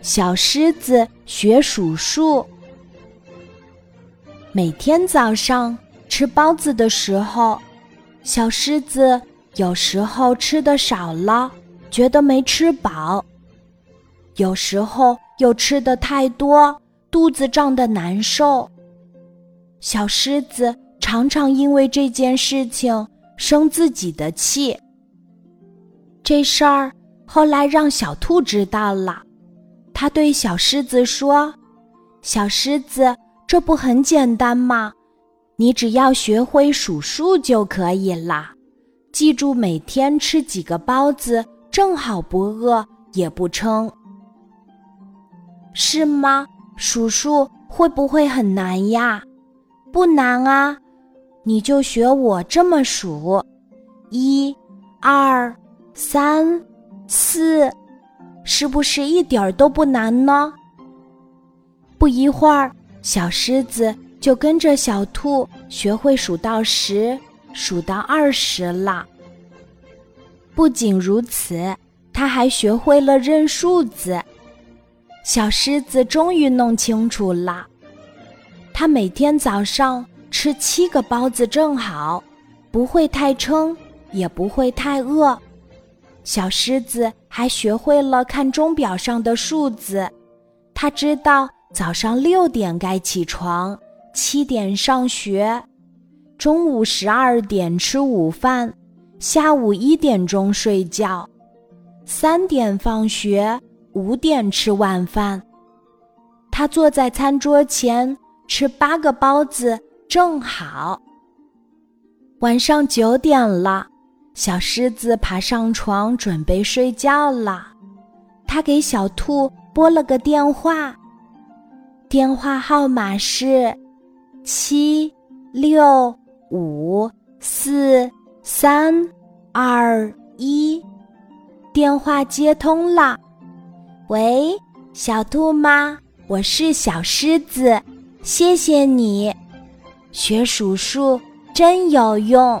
小狮子学数数。每天早上吃包子的时候，小狮子有时候吃的少了，觉得没吃饱；有时候又吃的太多，肚子胀得难受。小狮子常常因为这件事情生自己的气。这事儿后来让小兔知道了，他对小狮子说：“小狮子，这不很简单吗？你只要学会数数就可以了。记住每天吃几个包子，正好不饿也不撑，是吗？数数会不会很难呀？不难啊，你就学我这么数：一、二。”三、四，是不是一点儿都不难呢？不一会儿，小狮子就跟着小兔学会数到十，数到二十了。不仅如此，它还学会了认数字。小狮子终于弄清楚了，它每天早上吃七个包子正好，不会太撑，也不会太饿。小狮子还学会了看钟表上的数字，它知道早上六点该起床，七点上学，中午十二点吃午饭，下午一点钟睡觉，三点放学，五点吃晚饭。他坐在餐桌前吃八个包子正好。晚上九点了。小狮子爬上床准备睡觉了，它给小兔拨了个电话，电话号码是七六五四三二一。电话接通了，喂，小兔吗？我是小狮子，谢谢你，学数数真有用。